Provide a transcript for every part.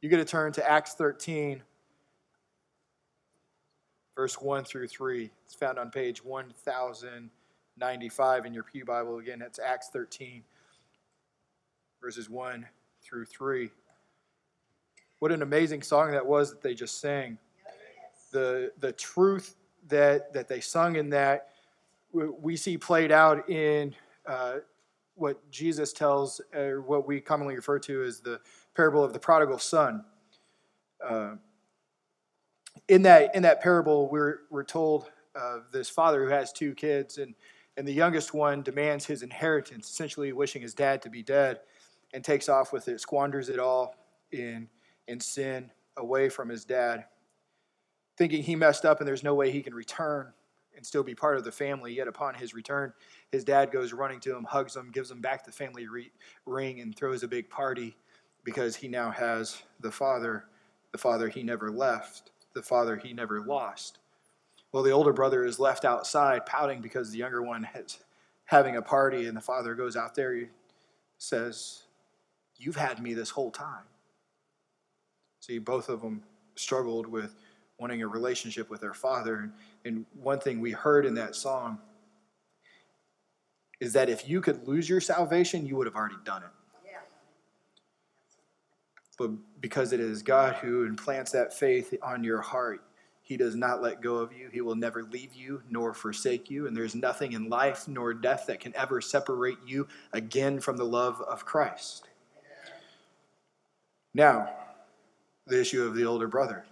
You get to turn to Acts 13, verse 1 through 3. It's found on page 1095 in your Pew Bible. Again, that's Acts 13, verses 1 through 3. What an amazing song that was that they just sang. The, the truth that, that they sung in that we see played out in uh, what Jesus tells, or what we commonly refer to as the parable of the prodigal son. Uh, in that in that parable, we're we're told of this father who has two kids, and and the youngest one demands his inheritance, essentially wishing his dad to be dead, and takes off with it, squanders it all in in sin away from his dad, thinking he messed up and there's no way he can return and still be part of the family. Yet upon his return, his dad goes running to him, hugs him, gives him back the family re- ring, and throws a big party because he now has the father, the father he never left, the father he never lost. Well, the older brother is left outside pouting because the younger one is having a party, and the father goes out there. He says, You've had me this whole time. See, both of them struggled with wanting a relationship with their father. And one thing we heard in that song is that if you could lose your salvation, you would have already done it. But because it is God who implants that faith on your heart, He does not let go of you. He will never leave you nor forsake you. And there's nothing in life nor death that can ever separate you again from the love of Christ. Now, the issue of the older brother.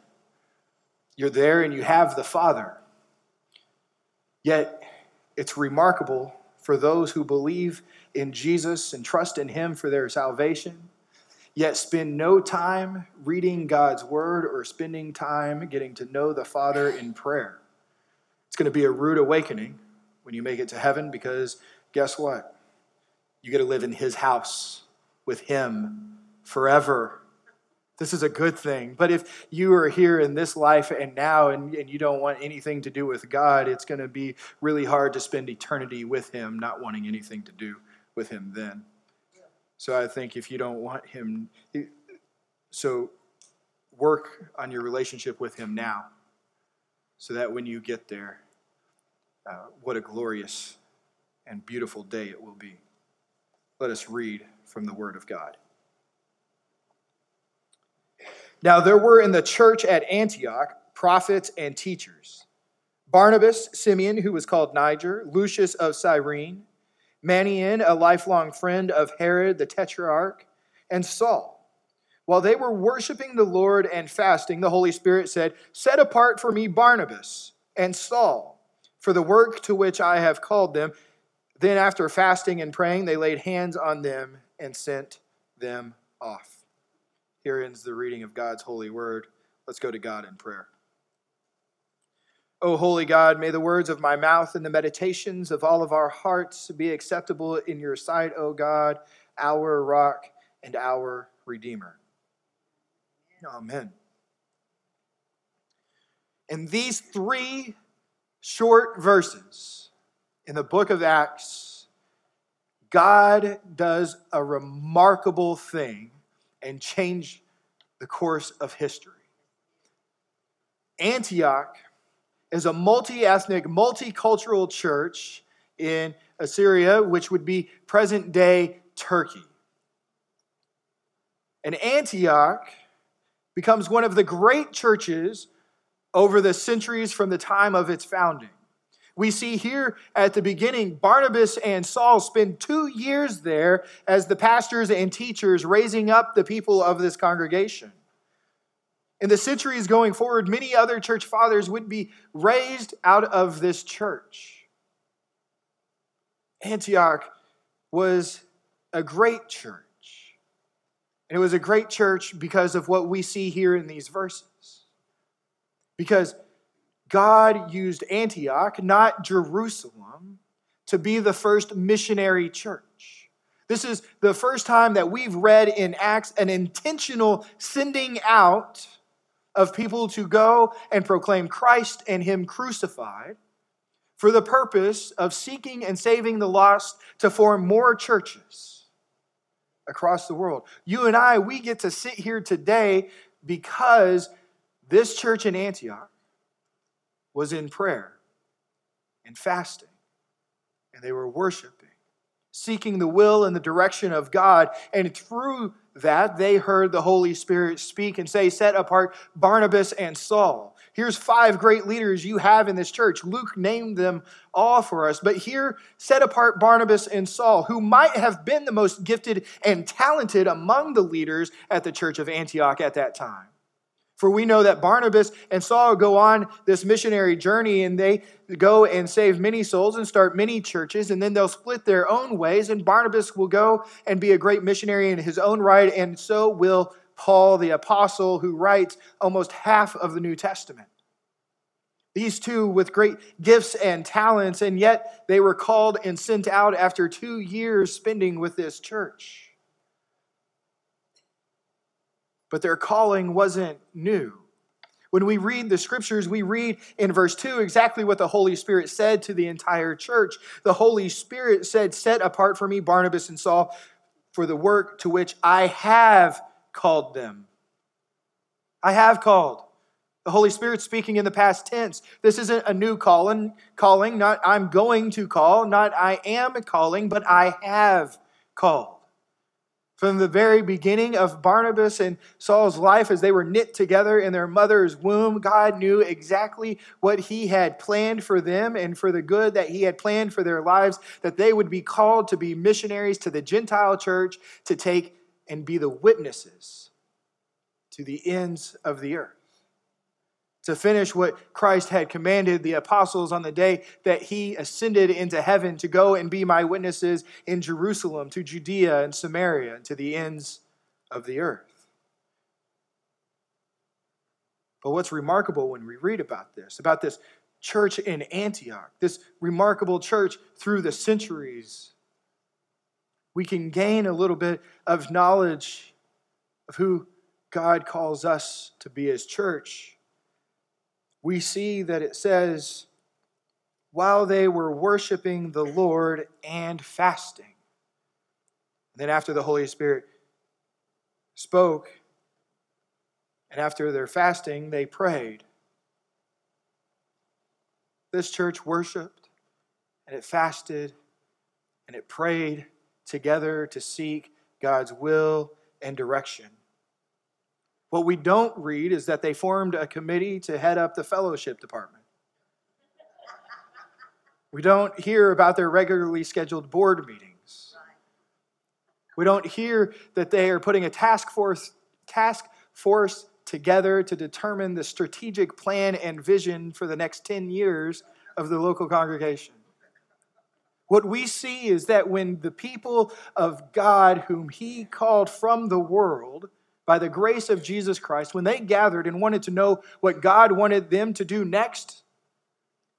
You're there and you have the Father. Yet, it's remarkable for those who believe in Jesus and trust in Him for their salvation, yet spend no time reading God's Word or spending time getting to know the Father in prayer. It's going to be a rude awakening when you make it to heaven because guess what? You get to live in His house with Him forever. This is a good thing. But if you are here in this life and now and, and you don't want anything to do with God, it's going to be really hard to spend eternity with Him, not wanting anything to do with Him then. So I think if you don't want Him, so work on your relationship with Him now so that when you get there, uh, what a glorious and beautiful day it will be. Let us read from the Word of God. Now, there were in the church at Antioch prophets and teachers Barnabas, Simeon, who was called Niger, Lucius of Cyrene, Manaen, a lifelong friend of Herod the Tetrarch, and Saul. While they were worshiping the Lord and fasting, the Holy Spirit said, Set apart for me Barnabas and Saul for the work to which I have called them. Then, after fasting and praying, they laid hands on them and sent them off. Here ends the reading of God's holy word. Let's go to God in prayer. O holy God, may the words of my mouth and the meditations of all of our hearts be acceptable in your sight, O God, our rock and our redeemer. Amen. In these three short verses in the book of Acts, God does a remarkable thing and change the course of history. Antioch is a multi ethnic, multicultural church in Assyria, which would be present day Turkey. And Antioch becomes one of the great churches over the centuries from the time of its founding. We see here at the beginning, Barnabas and Saul spend two years there as the pastors and teachers raising up the people of this congregation. In the centuries going forward, many other church fathers would be raised out of this church. Antioch was a great church. And it was a great church because of what we see here in these verses. Because God used Antioch, not Jerusalem, to be the first missionary church. This is the first time that we've read in Acts an intentional sending out of people to go and proclaim Christ and Him crucified for the purpose of seeking and saving the lost to form more churches. across the world. You and I, we get to sit here today because this church in Antioch was in prayer and fasting, and they were worshiping, seeking the will and the direction of God. And through that, they heard the Holy Spirit speak and say, Set apart Barnabas and Saul. Here's five great leaders you have in this church. Luke named them all for us. But here, set apart Barnabas and Saul, who might have been the most gifted and talented among the leaders at the church of Antioch at that time. For we know that Barnabas and Saul go on this missionary journey and they go and save many souls and start many churches, and then they'll split their own ways. And Barnabas will go and be a great missionary in his own right, and so will Paul the apostle, who writes almost half of the New Testament. These two with great gifts and talents, and yet they were called and sent out after two years spending with this church but their calling wasn't new. When we read the scriptures, we read in verse 2 exactly what the Holy Spirit said to the entire church. The Holy Spirit said, Set apart for me Barnabas and Saul for the work to which I have called them. I have called. The Holy Spirit speaking in the past tense. This isn't a new calling, calling, not I'm going to call, not I am calling, but I have called. From the very beginning of Barnabas and Saul's life, as they were knit together in their mother's womb, God knew exactly what He had planned for them and for the good that He had planned for their lives, that they would be called to be missionaries to the Gentile church, to take and be the witnesses to the ends of the earth to finish what Christ had commanded the apostles on the day that he ascended into heaven to go and be my witnesses in Jerusalem, to Judea and Samaria, and to the ends of the earth. But what's remarkable when we read about this, about this church in Antioch, this remarkable church through the centuries, we can gain a little bit of knowledge of who God calls us to be his church we see that it says, while they were worshiping the Lord and fasting. And then, after the Holy Spirit spoke, and after their fasting, they prayed. This church worshiped, and it fasted, and it prayed together to seek God's will and direction. What we don't read is that they formed a committee to head up the fellowship department. We don't hear about their regularly scheduled board meetings. We don't hear that they are putting a task force, task force together to determine the strategic plan and vision for the next 10 years of the local congregation. What we see is that when the people of God, whom He called from the world, by the grace of Jesus Christ, when they gathered and wanted to know what God wanted them to do next,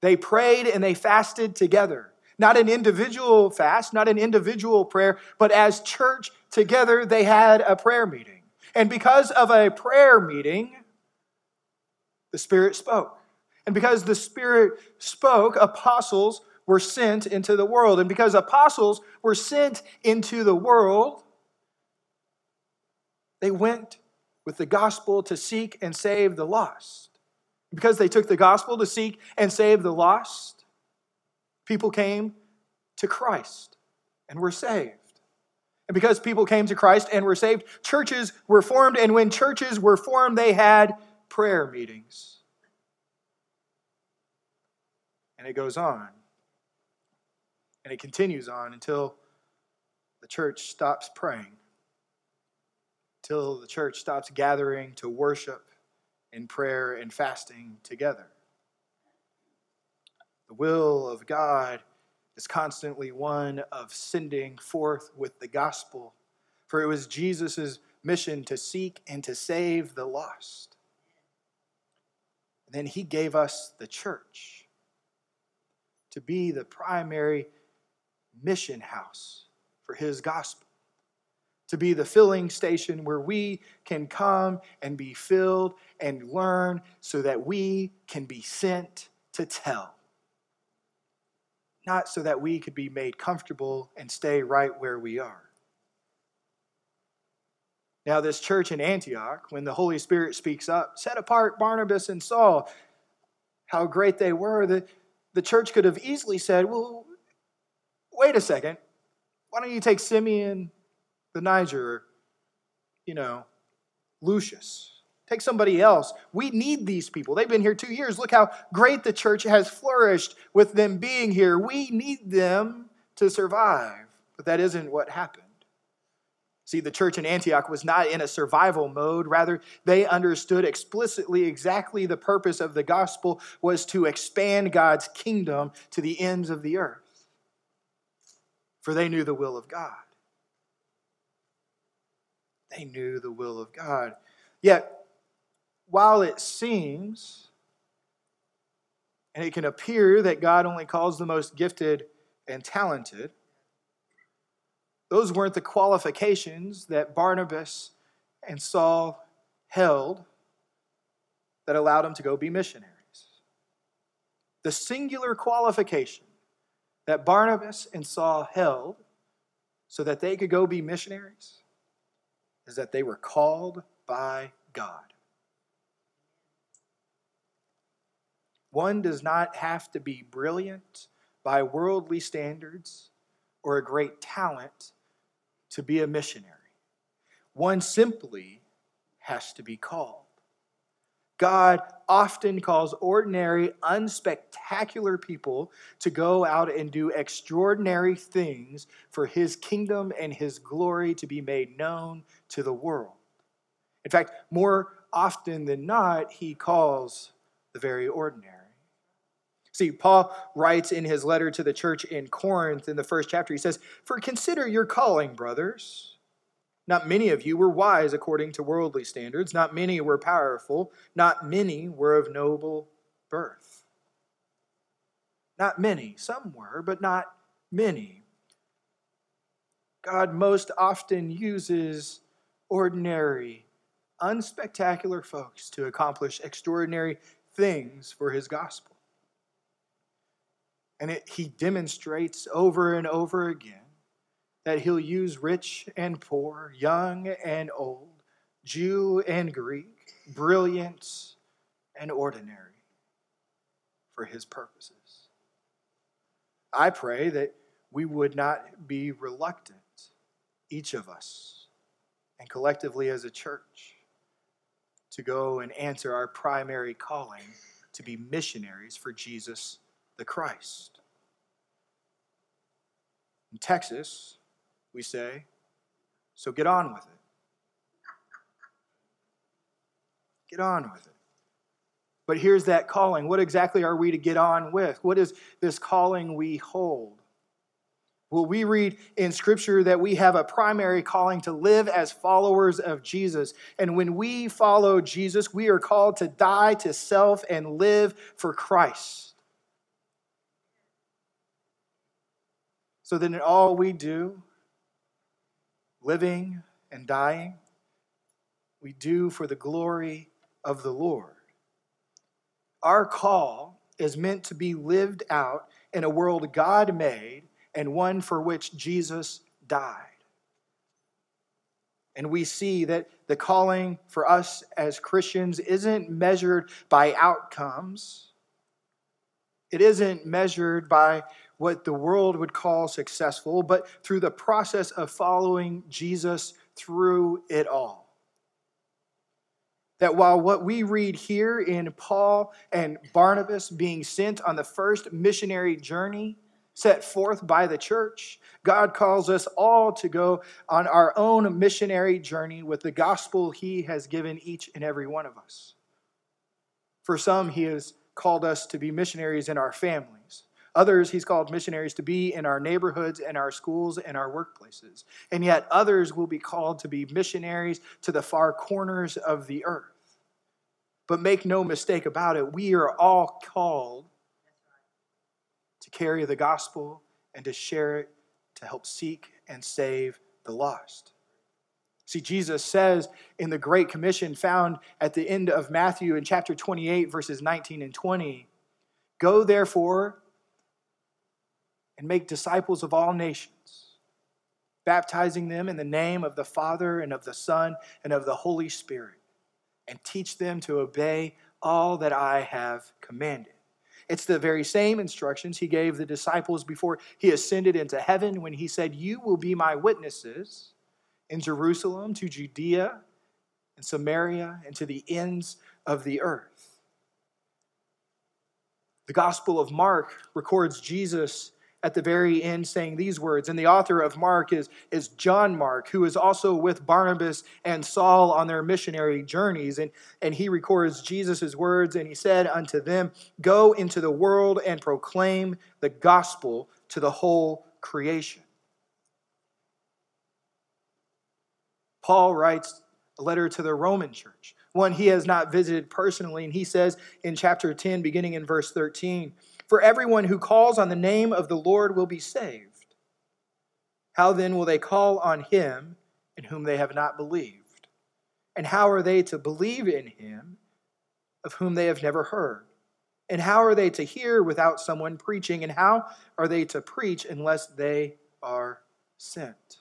they prayed and they fasted together. Not an individual fast, not an individual prayer, but as church together, they had a prayer meeting. And because of a prayer meeting, the Spirit spoke. And because the Spirit spoke, apostles were sent into the world. And because apostles were sent into the world, they went with the gospel to seek and save the lost. Because they took the gospel to seek and save the lost, people came to Christ and were saved. And because people came to Christ and were saved, churches were formed. And when churches were formed, they had prayer meetings. And it goes on. And it continues on until the church stops praying till the church stops gathering to worship in prayer and fasting together. The will of God is constantly one of sending forth with the gospel, for it was Jesus' mission to seek and to save the lost. And then he gave us the church to be the primary mission house for his gospel to be the filling station where we can come and be filled and learn so that we can be sent to tell. Not so that we could be made comfortable and stay right where we are. Now, this church in Antioch, when the Holy Spirit speaks up, set apart Barnabas and Saul, how great they were, the, the church could have easily said, Well, wait a second. Why don't you take Simeon the Niger, you know, Lucius? Take somebody else. We need these people. They've been here two years. Look how great the church has flourished with them being here. We need them to survive. But that isn't what happened. See, the church in Antioch was not in a survival mode. Rather, they understood explicitly exactly the purpose of the gospel was to expand God's kingdom to the ends of the earth. For they knew the will of God. They knew the will of God. Yet, while it seems and it can appear that God only calls the most gifted and talented, those weren't the qualifications that Barnabas and Saul held that allowed them to go be missionaries. The singular qualification that Barnabas and Saul held so that they could go be missionaries is that they were called by God. One does not have to be brilliant by worldly standards or a great talent to be a missionary. One simply has to be called. God often calls ordinary, unspectacular people to go out and do extraordinary things for his kingdom and his glory to be made known to the world. In fact, more often than not, he calls the very ordinary. See, Paul writes in his letter to the church in Corinth in the first chapter, he says, For consider your calling, brothers. Not many of you were wise according to worldly standards, not many were powerful, not many were of noble birth. Not many, some were, but not many. God most often uses ordinary, unspectacular folks to accomplish extraordinary things for his gospel. And it, he demonstrates over and over again that he'll use rich and poor, young and old, Jew and Greek, brilliant and ordinary for his purposes. I pray that we would not be reluctant, each of us, and collectively as a church, to go and answer our primary calling to be missionaries for Jesus the Christ. In Texas, we say, so get on with it. Get on with it. But here's that calling. What exactly are we to get on with? What is this calling we hold? Well, we read in Scripture that we have a primary calling to live as followers of Jesus. And when we follow Jesus, we are called to die to self and live for Christ. so that in all we do, living and dying, we do for the glory of the Lord. Our call is meant to be lived out in a world God made and one for which Jesus died. And we see that the calling for us as Christians isn't measured by outcomes. It isn't measured by what the world would call successful, but through the process of following Jesus through it all. That while what we read here in Paul and Barnabas being sent on the first missionary journey set forth by the church, God calls us all to go on our own missionary journey with the gospel He has given each and every one of us. For some, He has called us to be missionaries in our families. Others, he's called missionaries to be in our neighborhoods and our schools and our workplaces. And yet, others will be called to be missionaries to the far corners of the earth. But make no mistake about it, we are all called to carry the gospel and to share it to help seek and save the lost. See, Jesus says in the Great Commission found at the end of Matthew in chapter 28, verses 19 and 20 Go therefore and make disciples of all nations baptizing them in the name of the Father and of the Son and of the Holy Spirit, and teach them to obey all that I have commanded. It's the very same instructions he gave the disciples before he ascended into heaven when he said, You will be my witnesses in Jerusalem, to Judea, and Samaria, and to the ends of the earth. The Gospel of Mark records Jesus at the very end saying these words. And the author of Mark is, is John Mark, who is also with Barnabas and Saul on their missionary journeys. And, and he records Jesus' words, and he said unto them, Go into the world and proclaim the gospel to the whole creation. Paul writes a letter to the Roman church, one he has not visited personally, and he says in chapter 10, beginning in verse 13, for everyone who calls on the name of the Lord will be saved. How then will they call on him in whom they have not believed? And how are they to believe in him of whom they have never heard? And how are they to hear without someone preaching? And how are they to preach unless they are sent?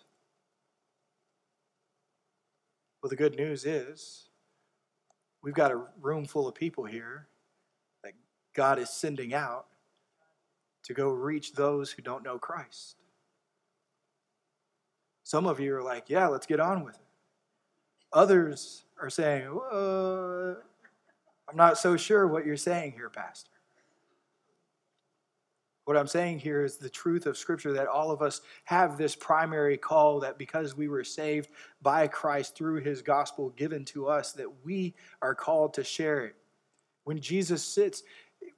Well, the good news is we've got a room full of people here that God is sending out to go reach those who don't know Christ. Some of you are like, yeah, let's get on with it. Others are saying, I'm not so sure what you're saying here, Pastor. What I'm saying here is the truth of Scripture that all of us have this primary call that because we were saved by Christ through his gospel given to us, that we are called to share it. When Jesus sits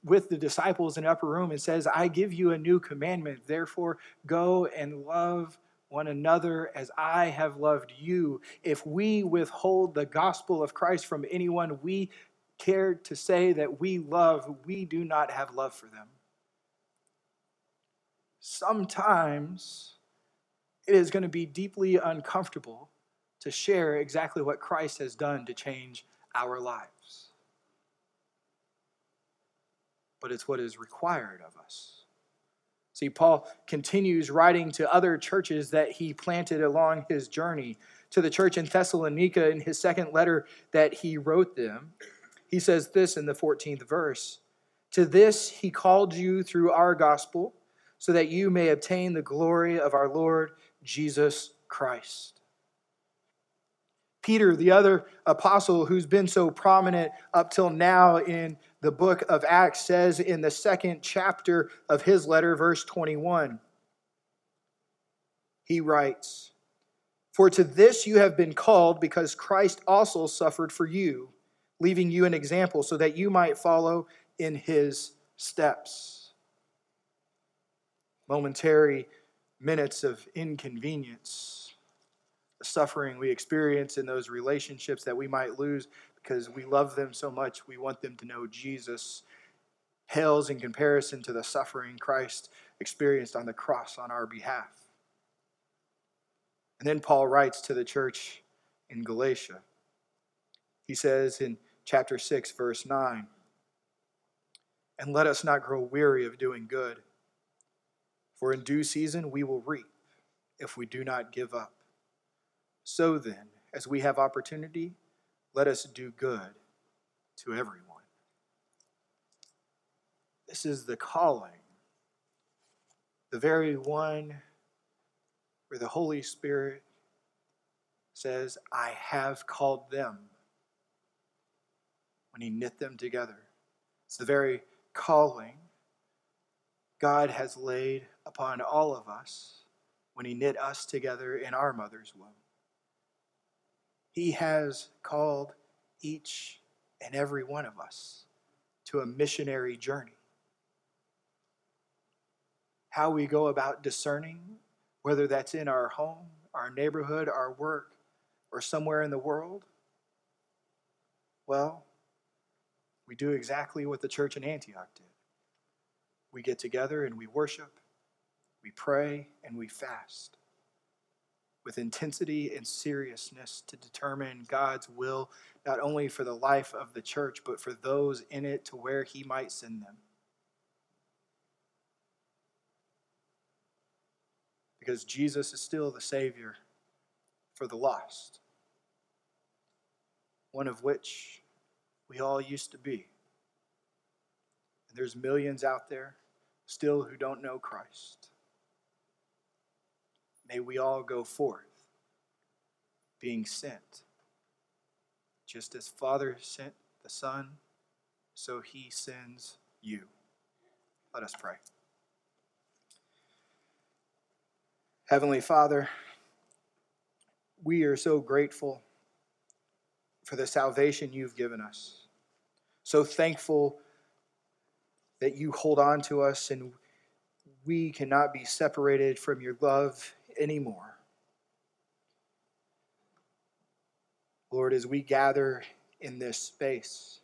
with the disciples in upper room and says, I give you a new commandment. Therefore, go and love one another as I have loved you. If we withhold the gospel of Christ from anyone we care to say that we love, we do not have love for them. Sometimes it is going to be deeply uncomfortable to share exactly what Christ has done to change our lives but it's what is required of us. See, Paul continues writing to other churches that he planted along his journey. To the church in Thessalonica, in his second letter that he wrote them, he says this in the 14th verse To this he called you through our gospel, so that you may obtain the glory of our Lord Jesus Christ. Peter, the other apostle who's been so prominent up till now in the book of Acts, says in the second chapter of his letter, verse 21, he writes, For to this you have been called, because Christ also suffered for you, leaving you an example, so that you might follow in his steps. Momentary minutes of inconvenience suffering we experience in those relationships that we might lose because we love them so much, we want them to know Jesus pales in comparison to the suffering Christ experienced on the cross on our behalf. And then Paul writes to the church in Galatia. He says in chapter 6, verse 9, And let us not grow weary of doing good, for in due season we will reap if we do not give up. So then, as we have opportunity, let us do good to everyone. This is the calling, the very one where the Holy Spirit says, I have called them when He knit them together. It's the very calling God has laid upon all of us when He knit us together in our mother's womb. He has called each and every one of us to a missionary journey. How we go about discerning, whether that's in our home, our neighborhood, our work, or somewhere in the world, well, we do exactly what the church in Antioch did. We get together and we worship, we pray, and we fast with intensity and seriousness to determine God's will, not only for the life of the church, but for those in it to where He might send them. because Jesus is still the Savior for the lost, one of which we all used to be. And there's millions out there still who don't know Christ. May we all go forth being sent. Just as Father sent the Son, so he sends you. Let us pray. Heavenly Father, we are so grateful for the salvation you've given us. So thankful that you hold on to us and we cannot be separated from your love anymore. Lord, as we gather in this space,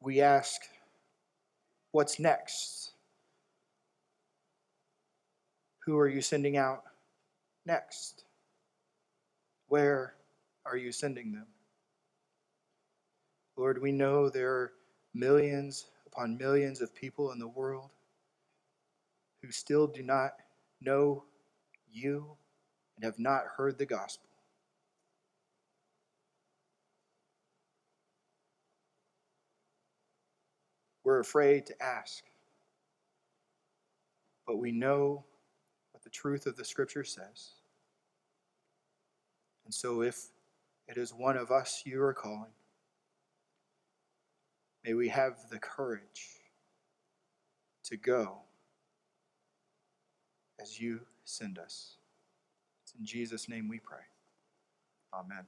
we ask, what's next? Who are you sending out next? Where are you sending them? Lord, we know there are millions upon millions of people in the world who still do not know you and have not heard the gospel. We're afraid to ask, but we know what the truth of the scripture says. And so, if it is one of us you are calling, may we have the courage to go as you send us. It's in Jesus' name we pray. Amen.